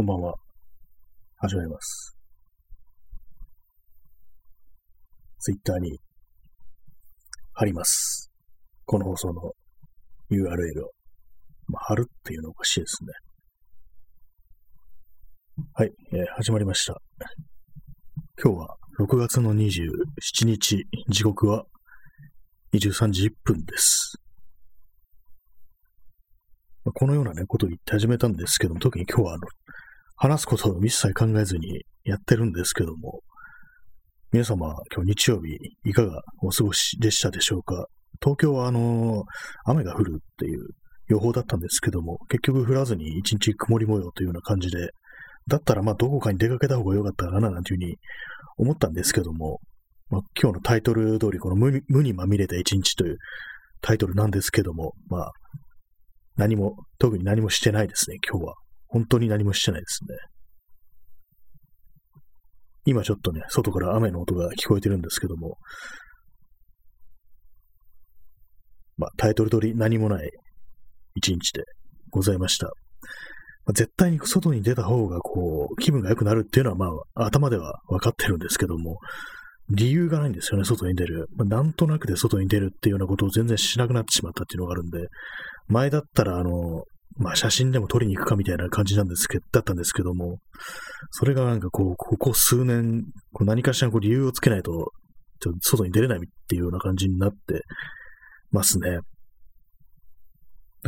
こんばんは。始まります。ツイッターに貼ります。この放送の URL を。まあ、貼るっていうのおかしいですね。はい、えー、始まりました。今日は6月の27日、時刻は23時1分です。このようなね、ことを言って始めたんですけども、特に今日はあの、話すことを一切考えずにやってるんですけども、皆様、今日日曜日、いかがお過ごしでしたでしょうか？東京はあの、雨が降るっていう予報だったんですけども、結局降らずに一日曇り模様というような感じで、だったらまあどこかに出かけた方が良かったかななんていうふうに思ったんですけども、まあ、今日のタイトル通り、この無に無にまみれた一日というタイトルなんですけども、まあ、何も、特に何もしてないですね、今日は。本当に何もしてないですね。今ちょっとね、外から雨の音が聞こえてるんですけども、まあ、タイトル通り何もない一日でございました。まあ、絶対に外に出た方が、こう、気分が良くなるっていうのは、まあ、頭では分かってるんですけども、理由がないんですよね、外に出る。まあ、なんとなくで外に出るっていうようなことを全然しなくなってしまったっていうのがあるんで、前だったら、あの、まあ、写真でも撮りに行くかみたいな感じなんですけど、だったんですけども、それがなんかこう、ここ数年、こう何かしらこう理由をつけないと、ちょっと外に出れないっていうような感じになってますね。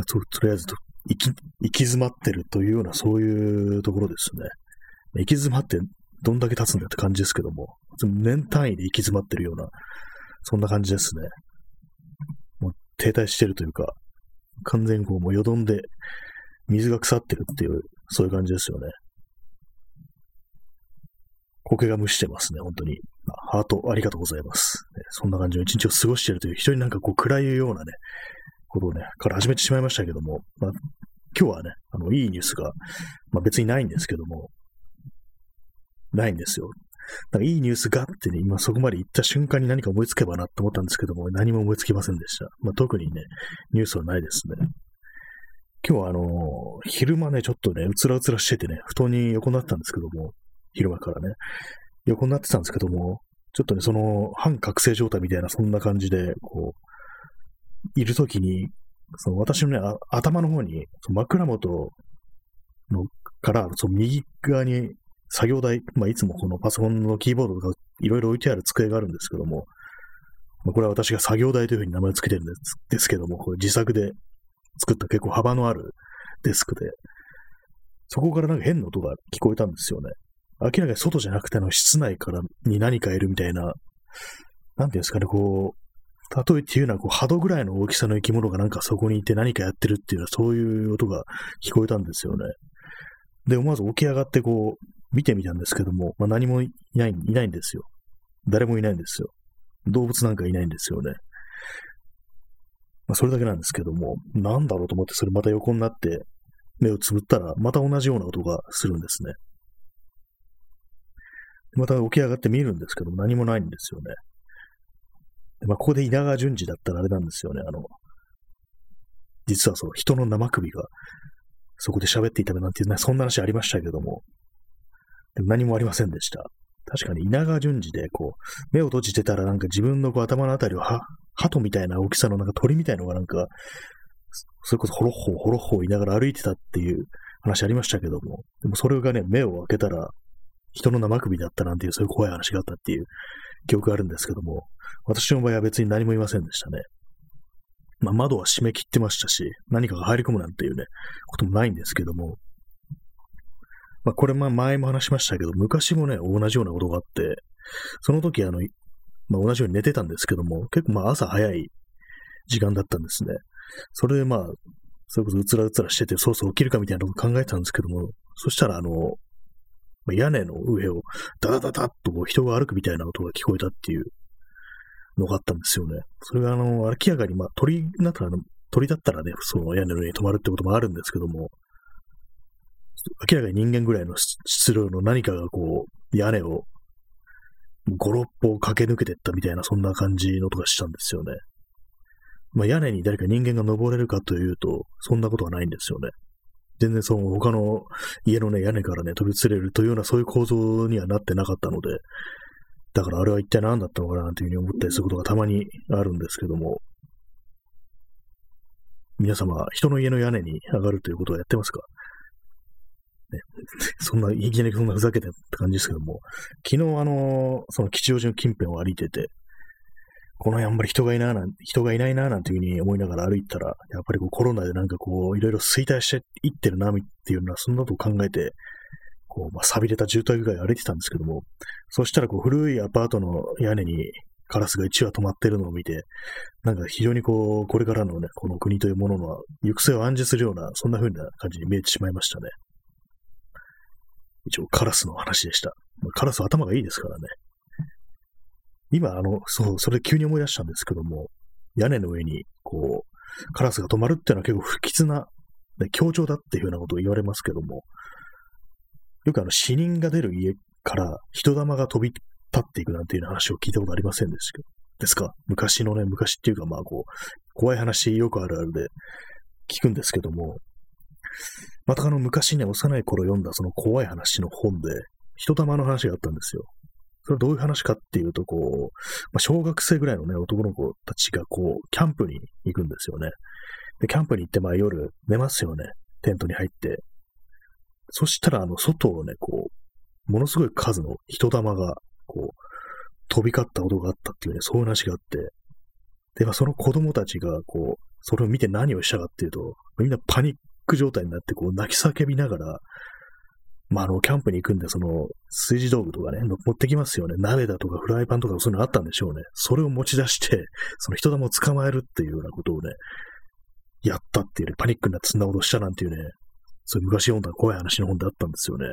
ととりあえず行き、行き詰まってるというような、そういうところですね。行き詰まってどんだけ経つんだって感じですけども、年単位で行き詰まってるような、そんな感じですね。もう停滞してるというか、完全にこうもうよどんで水が腐ってるっていう、そういう感じですよね。苔が蒸してますね、本当に。ハートありがとうございます。そんな感じの一日を過ごしているという、人になんかこう暗いようなね、ことをね、から始めてしまいましたけども、まあ、今日はね、あの、いいニュースが、まあ別にないんですけども、ないんですよ。なんかいいニュースがってね、今そこまで行った瞬間に何か思いつけばなって思ったんですけども、何も思いつきませんでした。まあ、特にね、ニュースはないですね。今日はあの、昼間ね、ちょっとね、うつらうつらしててね、布団に横になったんですけども、昼間からね、横になってたんですけども、ちょっとね、その、半覚醒状態みたいな、そんな感じで、こう、いるときに、その私のね、頭の方に、その枕元のから、その右側に作業台、まあ、いつもこのパソコンのキーボードがいろいろ置いてある机があるんですけども、まあ、これは私が作業台というふうに名前を付けてるんですですけども、これ自作で作った結構幅のあるデスクで、そこからなんか変な音が聞こえたんですよね。明らかに外じゃなくての室内からに何かいるみたいな、なんていうんですかね、こう、例えっていうのはこう波動ぐらいの大きさの生き物がなんかそこにいて何かやってるっていうのはそういう音が聞こえたんですよね。で、思わず起き上がってこう、見てみたんですけども、まあ、何もいない、いないんですよ。誰もいないんですよ。動物なんかいないんですよね。まあ、それだけなんですけども、なんだろうと思って、それまた横になって、目をつぶったら、また同じような音がするんですね。また起き上がって見るんですけども、何もないんですよね。まあ、ここで稲川淳二だったらあれなんですよね。あの、実はその人の生首がそこで喋っていたなんていう、ねそんな話ありましたけども、でも何もありませんでした。確かに稲川淳二で、こう、目を閉じてたらなんか自分のこう頭のあたりをは、鳩みたいな大きさのなんか鳥みたいのがなんか、それこそホロッホーホロッホーいながら歩いてたっていう話ありましたけども、でもそれがね、目を開けたら人の生首だったなんていうそういう怖い話があったっていう記憶があるんですけども、私の場合は別に何もいませんでしたね。まあ窓は閉め切ってましたし、何かが入り込むなんていうね、こともないんですけども、まあ、これ、まあ、前も話しましたけど、昔もね、同じようなことがあって、その時、あの、まあ、同じように寝てたんですけども、結構、まあ、朝早い時間だったんですね。それで、まあ、それこそうつらうつらしてて、そうそう起きるかみたいなこと考えてたんですけども、そしたら、あの、屋根の上をダダダダッとこう人が歩くみたいな音が聞こえたっていうのがあったんですよね。それが、あの、明らかに、まあ、鳥だったら、鳥だったらね、その屋根の上に止まるってこともあるんですけども、明らかに人間ぐらいの質量の何かがこう、屋根を5、6歩駆け抜けてったみたいな、そんな感じの音がしたんですよね。まあ、屋根に誰か人間が登れるかというと、そんなことはないんですよね。全然その他の家のね、屋根からね、飛び移れるというようなそういう構造にはなってなかったので、だからあれは一体何だったのかなというふうに思ったりすることがたまにあるんですけども、皆様、人の家の屋根に上がるということはやってますか、そんな、いきなりそんなふざけてって感じですけども、昨日あの、その吉祥寺の近辺を歩いてて、この辺あんまり人がいないな、人がいないな、なんていうふうに思いながら歩いたら、やっぱりこうコロナでなんかこう、いろいろ衰退していってるな、っていうのは、そんなことを考えて、こう、まあ、錆びれた住宅街を歩いてたんですけども、そしたらこう、古いアパートの屋根にカラスが1羽止まってるのを見て、なんか非常にこう、これからのね、この国というものの行く末を暗示するような、そんな風な感じに見えてしまいましたね。一応、カラスの話でした。カラス頭がいいですからね。今、あの、そう、それで急に思い出したんですけども、屋根の上に、こう、カラスが止まるっていうのは結構不吉な、ね、強調だっていうようなことを言われますけども、よくあの死人が出る家から人玉が飛び立っていくなんていう話を聞いたことありませんでしたですか？昔のね、昔っていうかまあこう、怖い話よくあるあるで聞くんですけども、またあの昔ね、幼い頃読んだその怖い話の本で、人玉の話があったんですよ。それはどういう話かっていうと、こう、まあ、小学生ぐらいのね、男の子たちがこう、キャンプに行くんですよね。で、キャンプに行って、まあ夜寝ますよね。テントに入って。そしたら、あの、外をね、こう、ものすごい数の人玉が、こう、飛び交った音があったっていうね、そういう話があって、で、まあ、その子供たちが、こう、それを見て何をしたかっていうと、みんなパニック状態になって、こう、泣き叫びながら、まあ、あの、キャンプに行くんで、その、炊事道具とかね、持ってきますよね。鍋だとかフライパンとかそういうのあったんでしょうね。それを持ち出して、その人玉を捕まえるっていうようなことをね、やったっていうね、パニックになってそんなことしたなんていうね、そういう昔読んだ怖い話の本であったんですよね。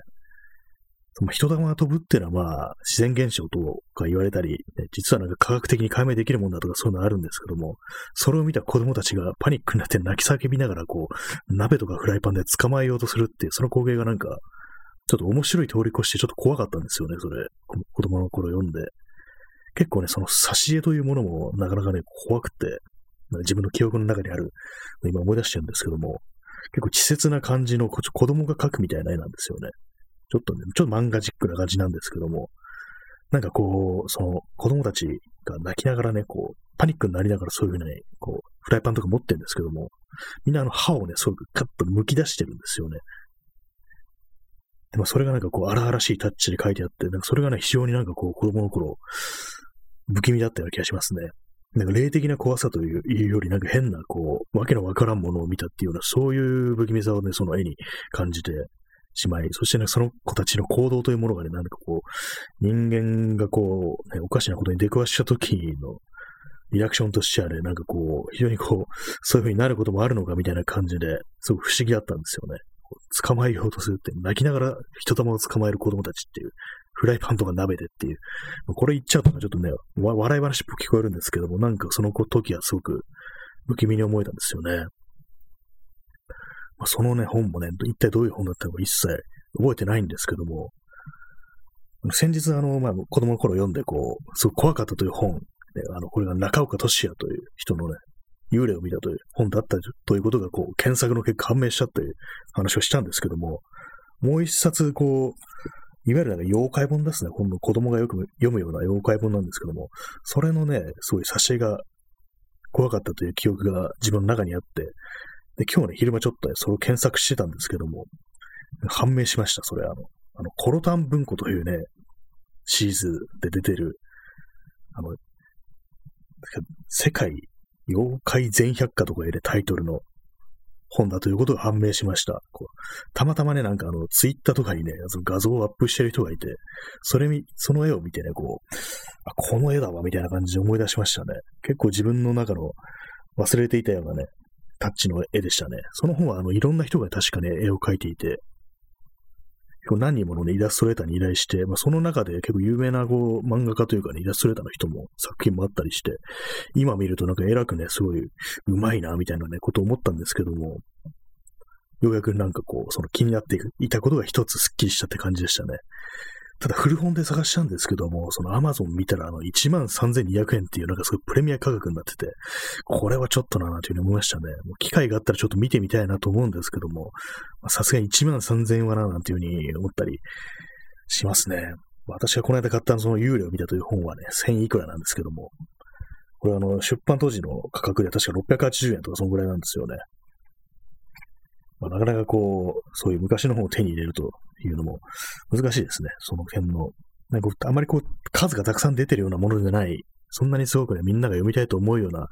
人玉が飛ぶっていうのはまあ、自然現象とか言われたり、ね、実はなんか科学的に解明できるもんだとかそういうのあるんですけども、それを見た子供たちがパニックになって泣き叫びながらこう、鍋とかフライパンで捕まえようとするっていう、その光景がなんか、ちょっと面白い通り越してちょっと怖かったんですよね、それ。子供の頃読んで。結構ね、その挿絵というものもなかなかね、怖くて、自分の記憶の中にある、今思い出してるんですけども、結構稚拙な感じの子供が描くみたいな絵なんですよね。ちょっとね、ちょっと漫画チックな感じなんですけども、なんかこう、その子供たちが泣きながらね、こう、パニックになりながらそういうふうにね、こう、フライパンとか持ってるんですけども、みんなあの歯をね、すごくカッと剥き出してるんですよね。でもそれがなんかこう荒々しいタッチで書いてあって、なんかそれがね、非常になんかこう子供の頃、不気味だったような気がしますね。なんか霊的な怖さというより、なんか変な、こう、わけのわからんものを見たっていうような、そういう不気味さをね、その絵に感じてしまい、そしてね、その子たちの行動というものがね、なんかこう、人間がこう、ね、おかしなことに出くわした時のリアクションとしてはね、なんかこう、非常にこう、そういう風になることもあるのかみたいな感じで、すごく不思議だったんですよね。捕まえようとするって、泣きながら人玉を捕まえる子供たちっていう、フライパンとか鍋でっていう、これ言っちゃうとちょっとね、笑い話っぽく聞こえるんですけども、なんかその時はすごく不気味に思えたんですよね。まあ、そのね、本もね、一体どういう本だったのか一切覚えてないんですけども、先日あの、まあ、子供の頃読んで、こう、すごく怖かったという本、ね、あの、これが中岡俊也という人のね、幽霊を見たという本だったということが、こう、検索の結果判明したという話をしたんですけども、もう一冊、こう、いわゆる、ね、妖怪本ですね。今度子供がよく読むような妖怪本なんですけども、それのね、すごい挿絵が怖かったという記憶が自分の中にあって、で、今日ね、昼間ちょっとね、それを検索してたんですけども、判明しました、それ。あの、あの、コロタン文庫というね、シーズで出てる、あの、世界妖怪全百科とか入れタイトルの本だということが判明しました。こうたまたまね、なんかあの、ツイッターとかにね、その画像をアップしてる人がいて、それみ、その絵を見てね、こう、あ、この絵だわ、みたいな感じで思い出しましたね。結構自分の中の忘れていたようなね、タッチの絵でしたね。その本は、あの、いろんな人が確かね、絵を描いていて、何人ものね、イラストレーターに依頼して、まあ、その中で結構有名なこう漫画家というかね、イラストレーターの人も作品もあったりして、今見るとなんか偉くね、すごい上手いな、みたいなね、ことを思ったんですけども、ようやくなんかこう、その気になっていたことが一つスッキリしたって感じでしたね。ただ古本で探したんですけども、その Amazon 見たらあの13,200円っていうなんかすごいプレミア価格になってて、これはちょっとななんていうふうに思いましたね。もう機会があったらちょっと見てみたいなと思うんですけども、さすがに13,000円はななんていうふうに思ったりしますね。私がこの間買ったその幽霊を見たという本はね、1000いくらなんですけども、これあの、出版当時の価格で確か680円とかそのぐらいなんですよね。まあ、なかなかこう、そういう昔の本を手に入れるというのも難しいですね。その辺の。なんかあまりこう、数がたくさん出てるようなものでない、そんなにすごくね、みんなが読みたいと思うような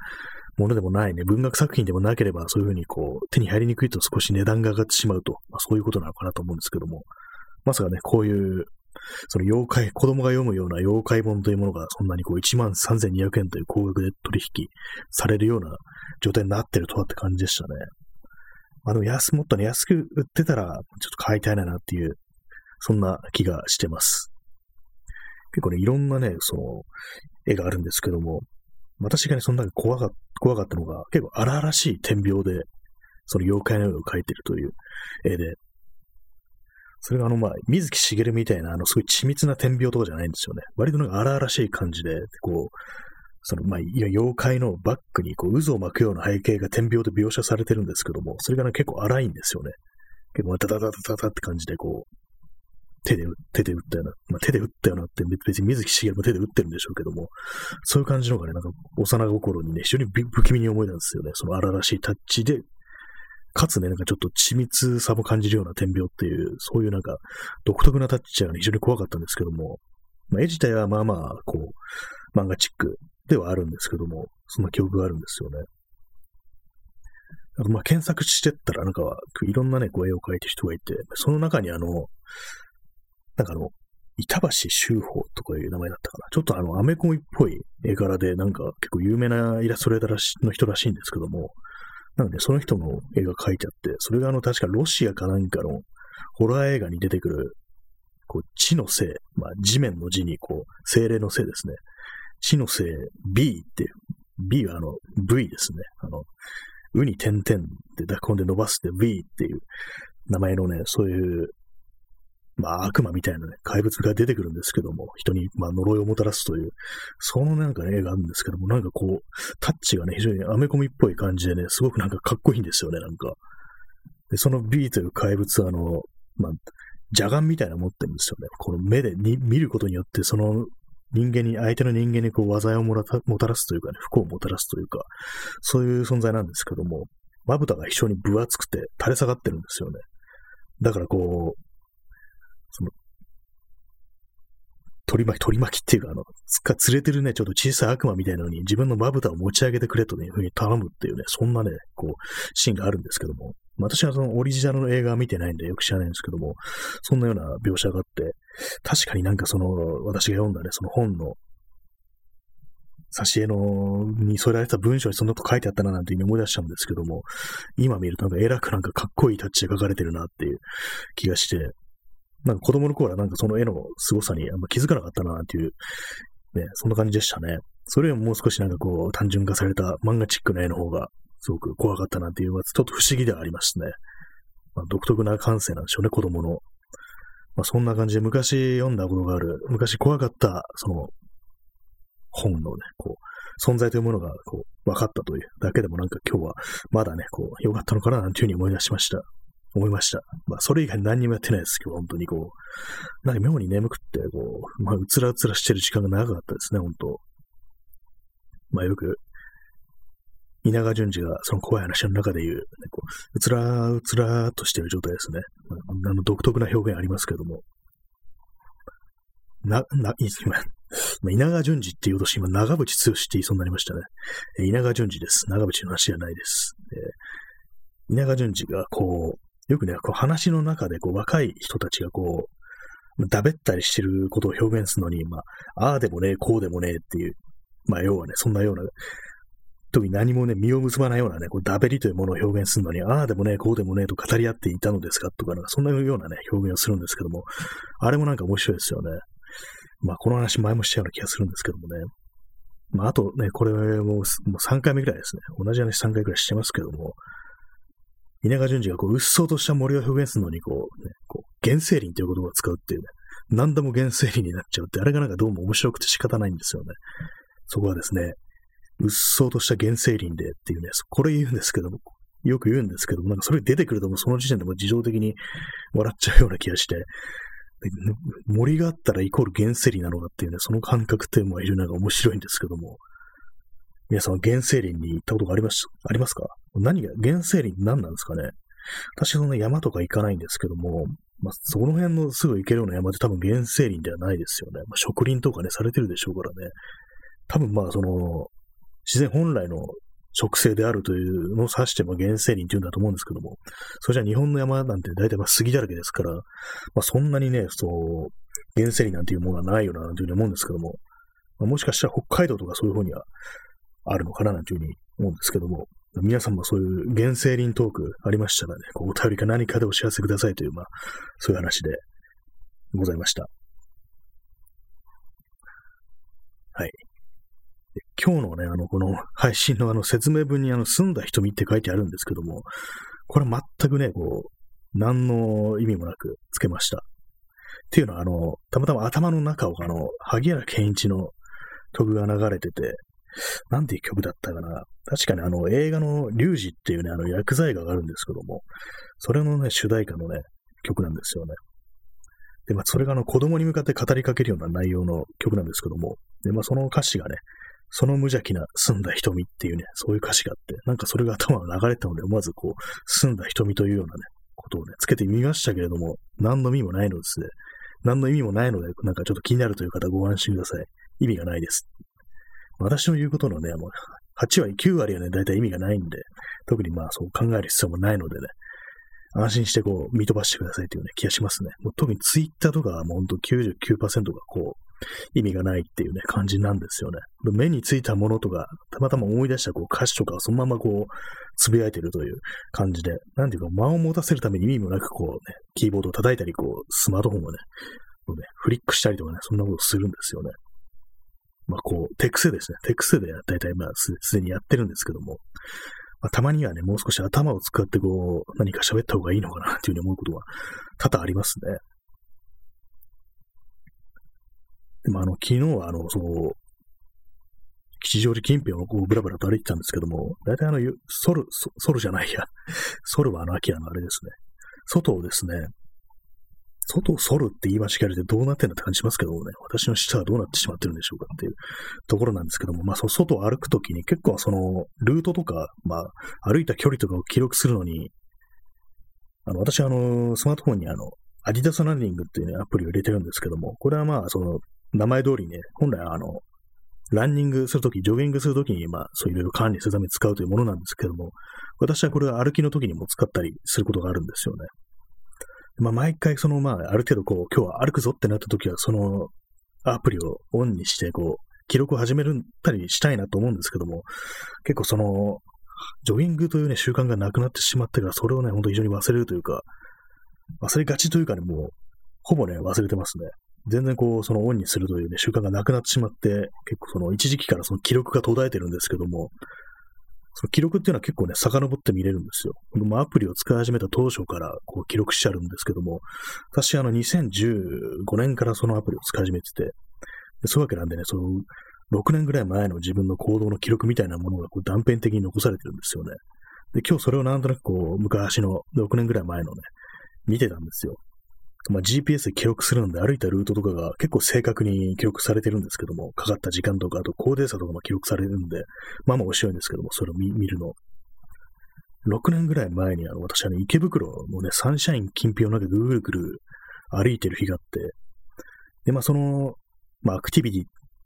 ものでもないね、文学作品でもなければ、そういうふうにこう、手に入りにくいと少し値段が上がってしまうと、まあ、そういうことなのかなと思うんですけども、まさかね、こういう、その妖怪、子供が読むような妖怪本というものがそんなにこう13,200円という高額で取引されるような状態になってるとはって感じでしたね。まあでも安、もっとね、安く売ってたら、ちょっと買いたいなっていう、そんな気がしてます。結構ね、いろんなね、その、絵があるんですけども、私がね、そんなに怖か怖かったのが、結構荒々しい天描で、その妖怪の絵を描いてるという絵で、それがあの、まあ、水木しげるみたいな、あの、すごい緻密な天描とかじゃないんですよね。割となんか荒々しい感じで、こう、その、まあ、妖怪のバックに、こう、渦を巻くような背景が天描で描写されてるんですけども、それがね、結構荒いんですよね。結構、ダダダダダダって感じで、こう、手で、手で打ったような、まあ、手で打ったようなって、別に水木しげるも手で打ってるんでしょうけども、そういう感じのがね、なんか、幼心にね、非常に不気味に思えたんですよね。その荒々しいタッチで、かつね、なんかちょっと緻密さも感じるような天描っていう、そういうなんか、独特なタッチはね、非常に怖かったんですけども、まあ、絵自体はまあまあ、こう、漫画チックではあるんですけども、そんな記憶があるんですよね。あと、ま、検索してったら、なんか、いろんなね、こう絵を描いてる人がいて、その中にあの、なんかあの、板橋修法とかいう名前だったかな。ちょっとあの、アメコミっぽい絵柄で、なんか結構有名なイラストレーターの人らしいんですけども、なんで、その人の絵が描いてあって、それがあの、確かロシアかなんかのホラー映画に出てくる、こう、地のせい、まあ、地面の字に、こう、精霊のせいですね。死のせい B って、B はあの V ですね。あの、うに点々で濁音で伸ばすって V っていう名前のね、そういう、まあ悪魔みたいなね、怪物が出てくるんですけども、人にまあ呪いをもたらすという、そのなんかね、絵があるんですけども、なんかこう、タッチがね、非常にアメコミっぽい感じでね、すごくなんかかっこいいんですよね、なんか。で、その B という怪物はあの、まあ、邪眼みたいなの持ってるんですよね。この目で見ることによって、その人間に、相手の人間にこう、災いをもたもたらすというかね、不幸をもたらすというか、そういう存在なんですけども、まぶたが非常に分厚くて垂れ下がってるんですよね。だからこう、その、取り巻き、取り巻きっていうか、あの、つか、連れてるね、ちょっと小さい悪魔みたいなのに自分のまぶたを持ち上げてくれというふうに頼むっていうね、そんなね、こう、シーンがあるんですけども、私はそのオリジナルの映画は見てないんでよく知らないんですけども、そんなような描写があって、確かになんかその、私が読んだね、その本の、挿絵の、に添えられた文章にそんなこと書いてあったななんていうふうに思い出したんですけども、今見るとなんか偉くなんかかっこいいタッチで書かれてるなっていう気がして、なんか子供の頃はなんかその絵の凄さにあんま気づかなかったなっていう、ね、そんな感じでしたね。それよりももう少しなんかこう単純化された漫画チックな絵の方がすごく怖かったなっていうのは、ちょっと不思議ではありますね。まあ、独特な感性なんでしょうね、子供の。まあ、そんな感じで昔読んだことがある、昔怖かった、その、本のね、こう、存在というものが、こう、分かったというだけでもなんか今日は、まだね、こう、良かったのかな、なんていうふうに思い出しました。思いました。まあ、それ以外何にもやってないです、今日本当にこう、なんか妙に眠くって、こう、まあ、うつらうつらしてる時間が長かったですね、本当まあ、よく、稲川淳二がその怖い話の中で言う、ね、こううつらうつらーとしてる状態ですね。あの独特な表現ありますけども。な、な、今、稲川淳二って言うと今、長渕剛って言いそうになりましたね。稲川淳二です。長渕の話じゃないです。え稲川淳二が、こう、よくね、こう話の中で、こう、若い人たちが、こう、だべったりしてることを表現するのに、まあ、ああでもねえ、こうでもねえっていう、まあ、要はね、そんなような特に何もね、身を結ばないようなね、こう、ダベリというものを表現するのに、ああでもね、こうでもね、と語り合っていたのですかとか、なんかそんなようなね、表現をするんですけども、あれもなんか面白いですよね。まあ、この話前もしたような気がするんですけどもね。まあ、あとね、これももう3回目ぐらいですね。同じ話3回ぐらいしてますけども、稲川淳二がこう、うっそうとした森を表現するのに、こう、ね、こう原生林という言葉を使うっていうね、何でも原生林になっちゃうって、あれがなんかどうも面白くて仕方ないんですよね。そこはですね、うっそうとした原生林でっていうね、これ言うんですけども、よく言うんですけども、なんかそれ出てくるともうその時点でも自動的に笑っちゃうような気がして、森があったらイコール原生林なのかっていうね、その感覚っても非常になんか面白いんですけども、皆さんは原生林に行ったことがありますありますか？何が、原生林何なんですかね？私その山とか行かないんですけども、まあ、その辺のすぐ行けるような山って多分原生林ではないですよね。まあ、植林とかね、されてるでしょうからね。多分まあ、その、自然本来の植生であるというのを指しても原生林っていうんだと思うんですけども、それじゃ日本の山なんて大体まあ杉だらけですから、まあそんなにね、そう、原生林なんていうものはないよな、というふうに思うんですけども、まあ、もしかしたら北海道とかそういうふうにはあるのかな、なんていうふうに思うんですけども、皆さんもそういう原生林トークありましたらね、こうお便りか何かでお知らせくださいという、まあ、そういう話でございました。はい。今日のね、あの、この配信のあの説明文にあの、住んだ瞳って書いてあるんですけども、これ全くね、こう、何の意味もなくつけました。っていうのは、あの、たまたま頭の中をあの、萩原健一の曲が流れてて、なんていう曲だったかな。確かにあの、映画のリュウジっていうね、あの、薬剤があるんですけども、それのね、主題歌のね、曲なんですよね。で、まあ、それがあの、子供に向かって語りかけるような内容の曲なんですけども、で、まあ、その歌詞がね、その無邪気な澄んだ瞳っていうね、そういう歌詞があって、なんかそれが頭を流れたので、思わずこう、澄んだ瞳というようなね、ことをね、つけてみましたけれども、何の意味もないのですね。何の意味もないので、なんかちょっと気になるという方ご安心ください。意味がないです。私の言うことのね、もう、8割、9割はね、だいたい意味がないんで、特にまあそう考える必要もないのでね、安心してこう、見飛ばしてくださいというね、気がしますね。もう特にツイッターとかはもうほんと99%がこう、意味がないっていうね、感じなんですよね。目についたものとか、たまたま思い出したこう歌詞とかをそのままこう、つぶやいてるという感じで、なんていうか、間を持たせるために意味もなくこうね、キーボードを叩いたり、こう、スマートフォンをね、こうねフリックしたりとかね、そんなことするんですよね。まあこう、手癖ですね。手癖で大体まあすでにやってるんですけども、まあ、たまにはね、もう少し頭を使ってこう、何か喋った方がいいのかなっていうふうに思うことは多々ありますね。でもあの、昨日はあの、そう、吉祥寺近辺をこうブラブラと歩いてたんですけども、大体あの、ソル、ソルじゃないや。ソルはあの、アキラのあれですね。外をですね、外を反るって言い間違えるてどうなってんだって感じしますけどもね、私の舌はどうなってしまってるんでしょうかっていうところなんですけども、まあ、その外を歩くときに結構その、ルートとか、まあ、歩いた距離とかを記録するのに、あの、私あの、スマートフォンにあの、アディダスランニングっていうね、アプリを入れてるんですけども、これはまあ、その、名前通りね、本来あの、ランニングするとき、ジョギングするときに、まあ、そういろいろ管理するために使うというものなんですけども、私はこれは歩きのときにも使ったりすることがあるんですよね。まあ、毎回、その、まあ、ある程度、こう、今日は歩くぞってなったときは、その、アプリをオンにして、こう、記録を始めるたりしたいなと思うんですけども、結構その、ジョギングというね、習慣がなくなってしまってから、それをね、ほんと非常に忘れるというか、忘れがちというかね、もう、ほぼね、忘れてますね。全然こう、そのオンにするというね、習慣がなくなってしまって、結構その一時期からその記録が途絶えてるんですけども、その記録っていうのは結構ね、遡って見れるんですよ。アプリを使い始めた当初からこう記録してあるんですけども、私あの2015年からそのアプリを使い始めてて、そういうわけなんでね、その6年ぐらい前の自分の行動の記録みたいなものがこう断片的に残されてるんですよね。で、今日それをなんとなくこう、昔の6年ぐらい前のね、見てたんですよ。まあ、GPS で記録するので歩いたルートとかが結構正確に記録されてるんですけども、かかった時間とか、あと高低差とかも記録されるんで、まあまあ面白いんですけども、それを見るの。6年ぐらい前にあの私はね、池袋のね、サンシャイン近辺をなんかぐるぐる歩いてる日があって、で、まあその、まあアクティビティ、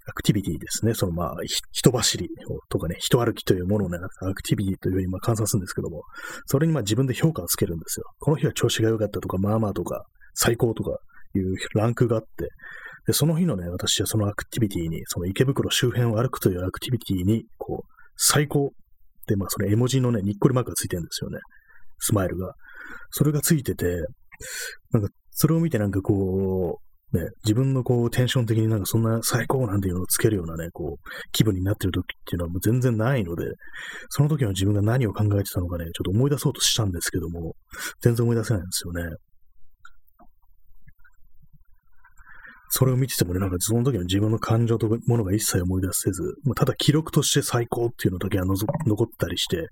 アクティビティですね。そのまあ、人走りとかね、人歩きというものをね、アクティビティというふうにまあ観察するんですけども、それにまあ自分で評価をつけるんですよ。この日は調子が良かったとか、まあまあとか、最高とかいうランクがあって、で、その日のね、私はそのアクティビティに、その池袋周辺を歩くというアクティビティに、こう、最高で、まあ、その絵文字のね、にっこりマークがついてるんですよね。スマイルが。それがついてて、なんか、それを見てなんかこう、ね、自分のこう、テンション的になんかそんな最高なんていうのをつけるようなね、こう、気分になってる時っていうのはもう全然ないので、その時の自分が何を考えてたのかね、ちょっと思い出そうとしたんですけども、全然思い出せないんですよね。それを見ててもね、なんかその時の自分の感情というものが一切思い出せず、まあ、ただ記録として最高っていうのだけは残ったりして、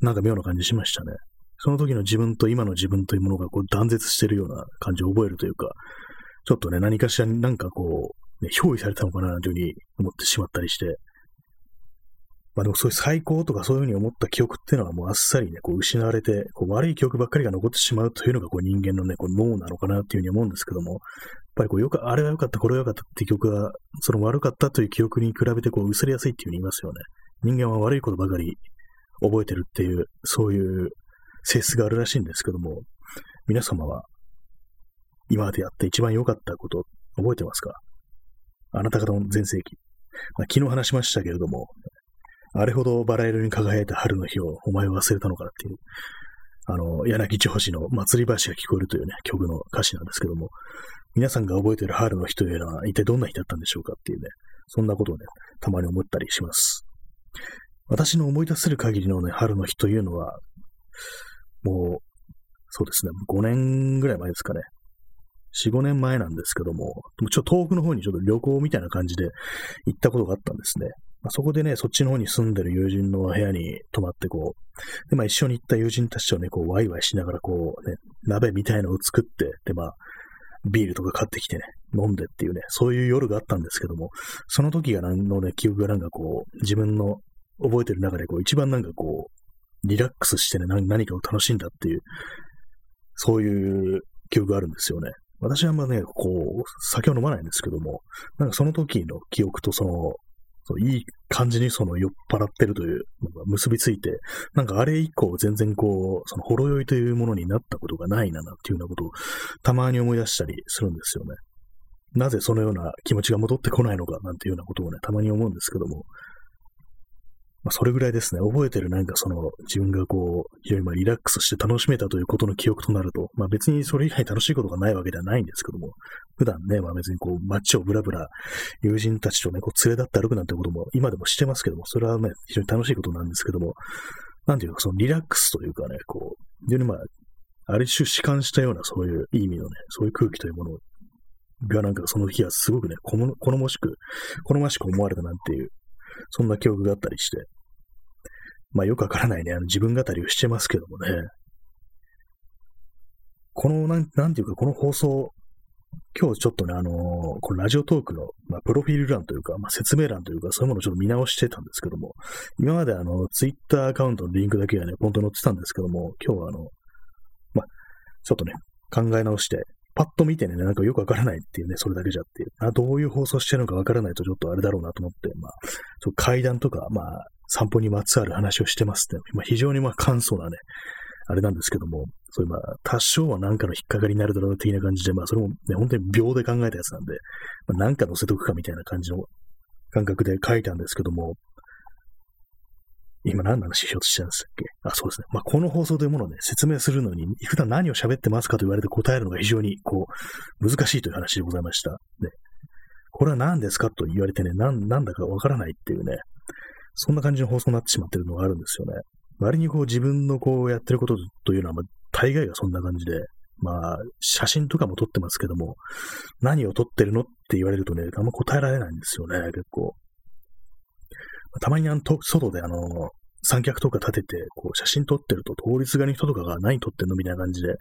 なんか妙な感じしましたね。その時の自分と今の自分というものがこう断絶してるような感じを覚えるというか、ちょっとね、何かしらになんかこう、ね、憑依されたのかなというふうに思ってしまったりして、まあでもそういう最高とかそういうふうに思った記憶っていうのはもうあっさりね、こう失われて、こう悪い記憶ばっかりが残ってしまうというのがこう人間のね、こう脳なのかなっていうふうに思うんですけども、ぱりこうよく、あれは良かった、これは良かったっていう記憶が、その悪かったという記憶に比べてこう薄れやすいっていうふうに言いますよね。人間は悪いことばかり覚えてるっていう、そういう性質があるらしいんですけども、皆様は今までやって一番良かったこと覚えてますか？あなた方の全盛期。まあ、昨日話しましたけれども、あれほどバラ色に輝いた春の日をお前は忘れたのかなっていう、あの、柳千星の祭り橋が聞こえるというね、曲の歌詞なんですけども、皆さんが覚えている春の日というのは一体どんな日だったんでしょうかっていうね、そんなことをね、たまに思ったりします。私の思い出せる限りのね、春の日というのは、もう、そうですね、5年ぐらい前ですかね。4、5年前なんですけども、ちょっと遠くの方にちょっと旅行みたいな感じで行ったことがあったんですね。まあ、そこでね、そっちの方に住んでる友人の部屋に泊まってこう、で、まあ一緒に行った友人たちとね、こう、ワイワイしながらこう、ね、鍋みたいのを作って、で、まあ、ビールとか買ってきてね、飲んでっていうね、そういう夜があったんですけども、その時が何のね、記憶がなんかこう、自分の覚えてる中でこう、一番なんかこう、リラックスしてね、何かを楽しんだっていう、そういう記憶があるんですよね。私はあんまね、こう、酒を飲まないんですけども、なんかその時の記憶とその、そういい感じにその酔っ払ってるというのが結びついて、なんかあれ以降全然こう、そのほろ酔いというものになったことがないな、なんていうようなことをたまに思い出したりするんですよね。なぜそのような気持ちが戻ってこないのか、なんていうようなことをね、たまに思うんですけども、まあ、それぐらいですね、覚えてるなんかその自分がこう、非常にまあリラックスして楽しめたということの記憶となると、まあ別にそれ以外楽しいことがないわけではないんですけども、普段ね、まあ別にこう街をブラブラ友人たちとね、こう連れ立って歩くなんてことも今でもしてますけども、それはね、非常に楽しいことなんですけども、なんていうかそのリラックスというかね、こう、非常にまあ、ある種弛緩したようなそういう意味のね、そういう空気というものがなんかその日はすごくね、好もしく、好ましく思われたなんていう、そんな記憶があったりして、まあよくわからないね、あの自分語りをしてますけどもね。この、なん、なんていうか、この放送、今日ちょっとね、あのー、このラジオトークの、まあ、プロフィール欄というか、まあ、説明欄というか、そういうものをちょっと見直してたんですけども、今まであの、ツイッターアカウントのリンクだけがね、ポンと載ってたんですけども、今日はあの、まあ、ちょっとね、考え直して、パッと見てね、なんかよくわからないっていうね、それだけじゃっていう。あどういう放送してるのかわからないとちょっとあれだろうなと思って、まあ、そう階段とか、まあ、散歩にまつわる話をしてますって、まあ、非常にまあ簡素なね、あれなんですけども、そういうまあ、多少は何かの引っかかりになるだろう的な感じで、まあ、それもね、本当に秒で考えたやつなんで、まあ、何か載せとくかみたいな感じの感覚で書いたんですけども、今何の話しようとしてたんですっけ？あ、そうですね。まあ、この放送というものをね、説明するのに、普段何を喋ってますかと言われて答えるのが非常に、こう、難しいという話でございました。ね。これは何ですかと言われてね、なん、なんだかわからないっていうね、そんな感じの放送になってしまってるのがあるんですよね。割にこう自分のこうやってることというのは、まあ、大概がそんな感じで、まあ、写真とかも撮ってますけども、何を撮ってるのって言われるとね、あんま答えられないんですよね、結構。たまにあの、外であの、三脚とか立てて、こう、写真撮ってると、通りすがりの人とかが何撮ってんのみたいな感じで、ね、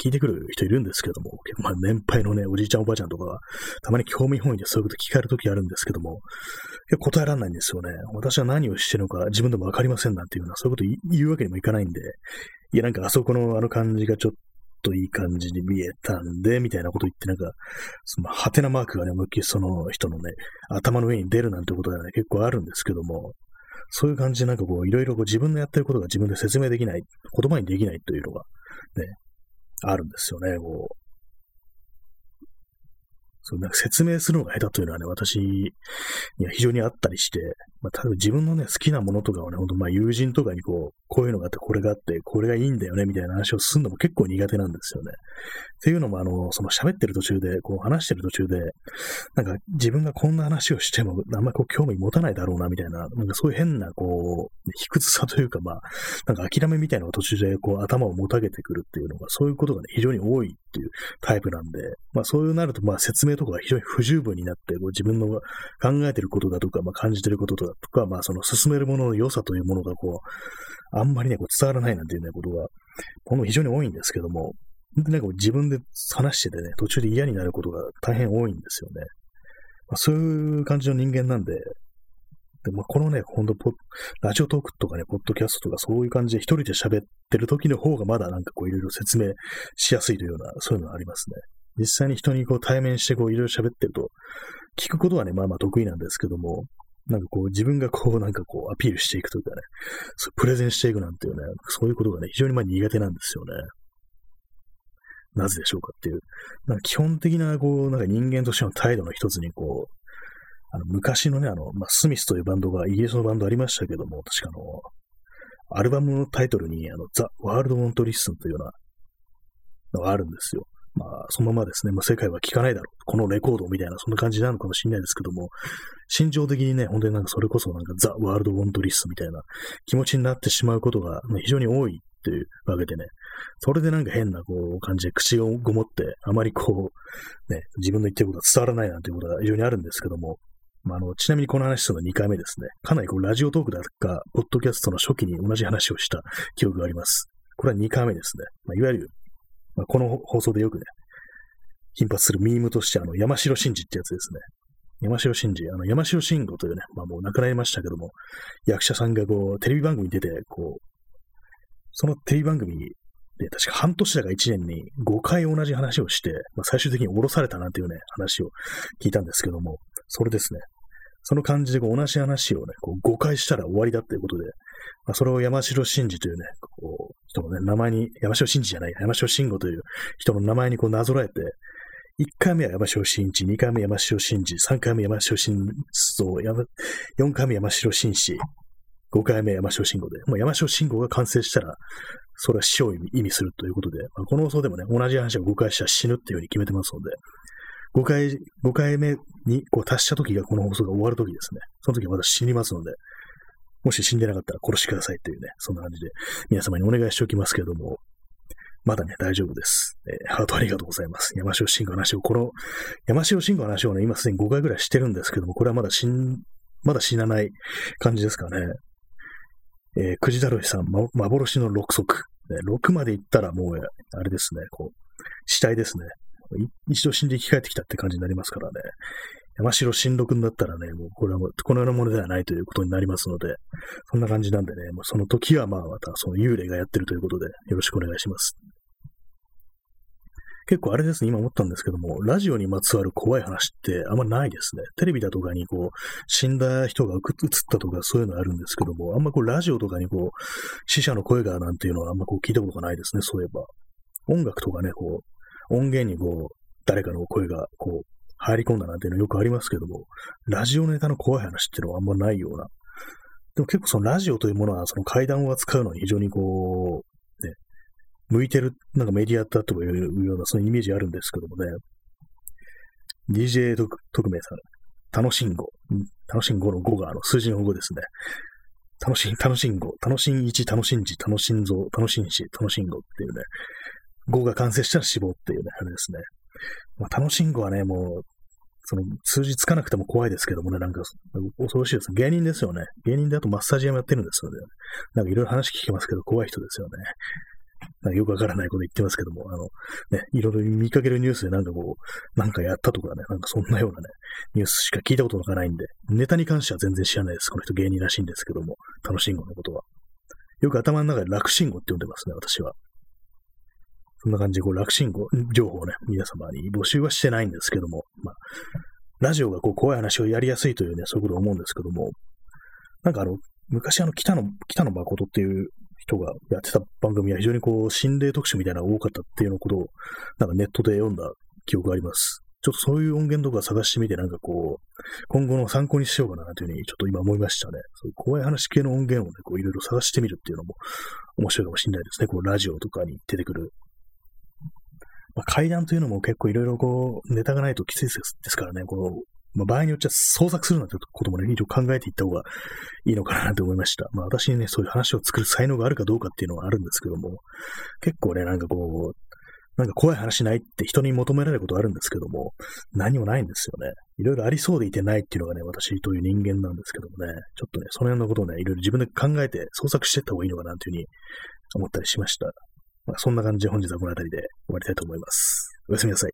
聞いてくる人いるんですけども、結構まあ、年配のね、おじいちゃんおばあちゃんとかが、たまに興味本位でそういうこと聞かれるときあるんですけども、結構答えられないんですよね。私は何をしてるのか自分でもわかりませんなんていうような、そういうこと言うわけにもいかないんで、いや、なんかあそこのあの感じがちょっといい感じに見えたんで、みたいなこと言って、なんか、その、ハテナマークがね、思いっきりその人のね、頭の上に出るなんてことがね、結構あるんですけども、そういう感じでなんかこう、いろいろこう自分のやってることが自分で説明できない、言葉にできないというのが、ね、あるんですよね、こう。そう、なんか説明するのが下手というのはね、私には非常にあったりして、まあ、多分自分のね、好きなものとかをね、ほんとまあ友人とかにこう、こういうのがあって、これがあって、これがいいんだよね、みたいな話をするのも結構苦手なんですよね。っていうのも、あの、その喋ってる途中で、こう話してる途中で、なんか自分がこんな話をしても、あんまりこう興味持たないだろうな、みたいな、なんかそういう変な、こう、卑屈さというか、まあ、なんか諦めみたいなのが途中でこう頭をもたげてくるっていうのが、そういうことがね、非常に多いっていうタイプなんで、まあそうなると、まあ説明とかが非常に不十分になって、こう自分の考えてることだとか、まあ感じてることだとか、まあその進めるものの良さというものがこう、あんまりね、こう伝わらないなんていうね、ことが、この非常に多いんですけども、本当になんか自分で話しててね、途中で嫌になることが大変多いんですよね。まあ、そういう感じの人間なんで、でまあ、このね、ほんとラジオトークとかね、ポッドキャストとかそういう感じで一人で喋ってる時の方がまだなんかこういろいろ説明しやすいというような、そういうのがありますね。実際に人にこう対面してこういろいろ喋ってると、聞くことはね、まあまあ得意なんですけども、なんかこう自分がこうなんかこうアピールしていくというかね、そうプレゼンしていくなんていうね、そういうことがね、非常にまあ苦手なんですよね。なぜでしょうかっていう。なんか基本的なこう、なんか人間としての態度の一つにこう、あの昔のね、あの、まあ、スミスというバンドが、イギリスのバンドありましたけども、確かあの、アルバムのタイトルに、あの、 The World Won't Listen というようなのがあるんですよ。まあ、そのままですね、まあ、世界は聞かないだろう。このレコードみたいな、そんな感じなのかもしれないですけども、心情的にね、本当になんかそれこそなんか The World Won't Listen みたいな気持ちになってしまうことが、ね、非常に多いっていうわけでね、それでなんか変なこう感じで口をごもって、あまりこう、ね、自分の言ってることが伝わらないなんていうことが非常にあるんですけども、まあ、あの、ちなみにこの話するのは2回目ですね。かなりこうラジオトークだとか、ポッドキャストの初期に同じ話をした記憶があります。これは2回目ですね。まあ、いわゆる、まあ、この放送でよくね、頻発するミームとして、あの、山城真治ってやつですね。山城真治、あの、山城慎吾というね、まあもう亡くなりましたけども、役者さんがこう、テレビ番組に出て、こう、そのテレビ番組で、確か半年だか1年に5回同じ話をして、まあ、最終的に降ろされたなんていうね、話を聞いたんですけども、それですね。その感じでこう同じ話をね、こう5回したら終わりだっていうことで、まあ、それを山城真治というね、こう、人のね、名前に、山城真治じゃない、山城慎吾という人の名前にこうなぞらえて、1回目は山城真治、2回目山城真治、3回目山城真相、4回目山城真治、5回目山城慎吾で、もう山城慎吾が完成したら、それは死を意味するということで、まあ、この放送でもね、同じ話を5回したら死ぬっていうふうに決めてますので、5回、5回目にこう達した時がこの放送が終わる時ですね。その時はまだ死にますので、もし死んでなかったら殺してくださいというね、そんな感じで皆様にお願いしておきますけれども、まだね、大丈夫です。えー、ハートありがとうございます。山城慎吾の話を、この、山城慎吾の話をね、今すでに5回ぐらいしてるんですけども、これはまだ死ん、まだ死なない感じですかね。えー、くじだろいさん、ま、幻の6足。ね、6まで行ったらもう、あれですね、こう、死体ですね。一度死んで生き返ってきたって感じになりますからね。山城新六になったらね、もうこれはもうこのようなものではないということになりますので、そんな感じなんでね、もうその時はまあまたその幽霊がやってるということでよろしくお願いします。結構あれですね、今思ったんですけども、ラジオにまつわる怖い話ってあんまないですね。テレビだとかにこう、死んだ人が映ったとかそういうのあるんですけども、あんまこう、ラジオとかにこう、死者の声がなんていうのはあんまこう聞いたことがないですね、そういえば。音楽とかね、こう、音源にこう、誰かの声がこう、入り込んだなんていうのよくありますけども、ラジオネタの怖い話っていうのはあんまないような。でも結構そのラジオというものはその階段を扱うのに非常にこう、ね、向いてる、なんかメディアだというようなそのイメージあるんですけどもね。DJ 特命さん、楽しんご。楽しんごの5があの数字の5ですね。楽しん、楽しんご。楽しん1、楽しんじ、楽しんぞ、楽しんし、楽しんごっていうね。5が完成したら死亡っていうね、あれですね。まあ、楽しんごはね、もう、その数字つかなくても怖いですけどもね、なんか恐ろしいです。芸人ですよね。芸人であとマッサージ屋もやってるんですよね。なんかいろいろ話聞きますけど、怖い人ですよね。なんかよくわからないこと言ってますけども、あの、ね、いろいろ見かけるニュースでなんかこう、なんかやったとかね、なんかそんなようなね、ニュースしか聞いたことがないんで、ネタに関しては全然知らないです。この人芸人らしいんですけども、楽しんごのことは。よく頭の中で楽しんごって呼んでますね、私は。そんな感じで、こう、楽信号情報をね、皆様に募集はしてないんですけども、まあ、ラジオがこう、怖い話をやりやすいというね、そういうことを思うんですけども、なんかあの、昔あの、北野、北野誠っていう人がやってた番組は非常にこう、心霊特集みたいなのが多かったっていうのことを、なんかネットで読んだ記憶があります。ちょっとそういう音源とか探してみて、なんかこう、今後の参考にしようかなというふうにちょっと今思いましたね。そういう怖い話系の音源をね、こういろいろ探してみるっていうのも面白いかもしれないですね。こうラジオとかに出てくる。まあ、階段というのも結構いろいろこう、ネタがないときついですからね、この、まあ、場合によっちゃ創作するなんてこともね、一応考えていった方がいいのかなと思いました。まあ私にね、そういう話を作る才能があるかどうかっていうのはあるんですけども、結構ね、なんかこう、なんか怖い話ないって人に求められることあるんですけども、何もないんですよね。いろいろありそうでいてないっていうのがね、私という人間なんですけどもね、ちょっとね、その辺のことをね、いろいろ自分で考えて創作していった方がいいのかなというふうに思ったりしました。まあ、そんな感じで本日はこの辺りで終わりたいと思います。おやすみなさい。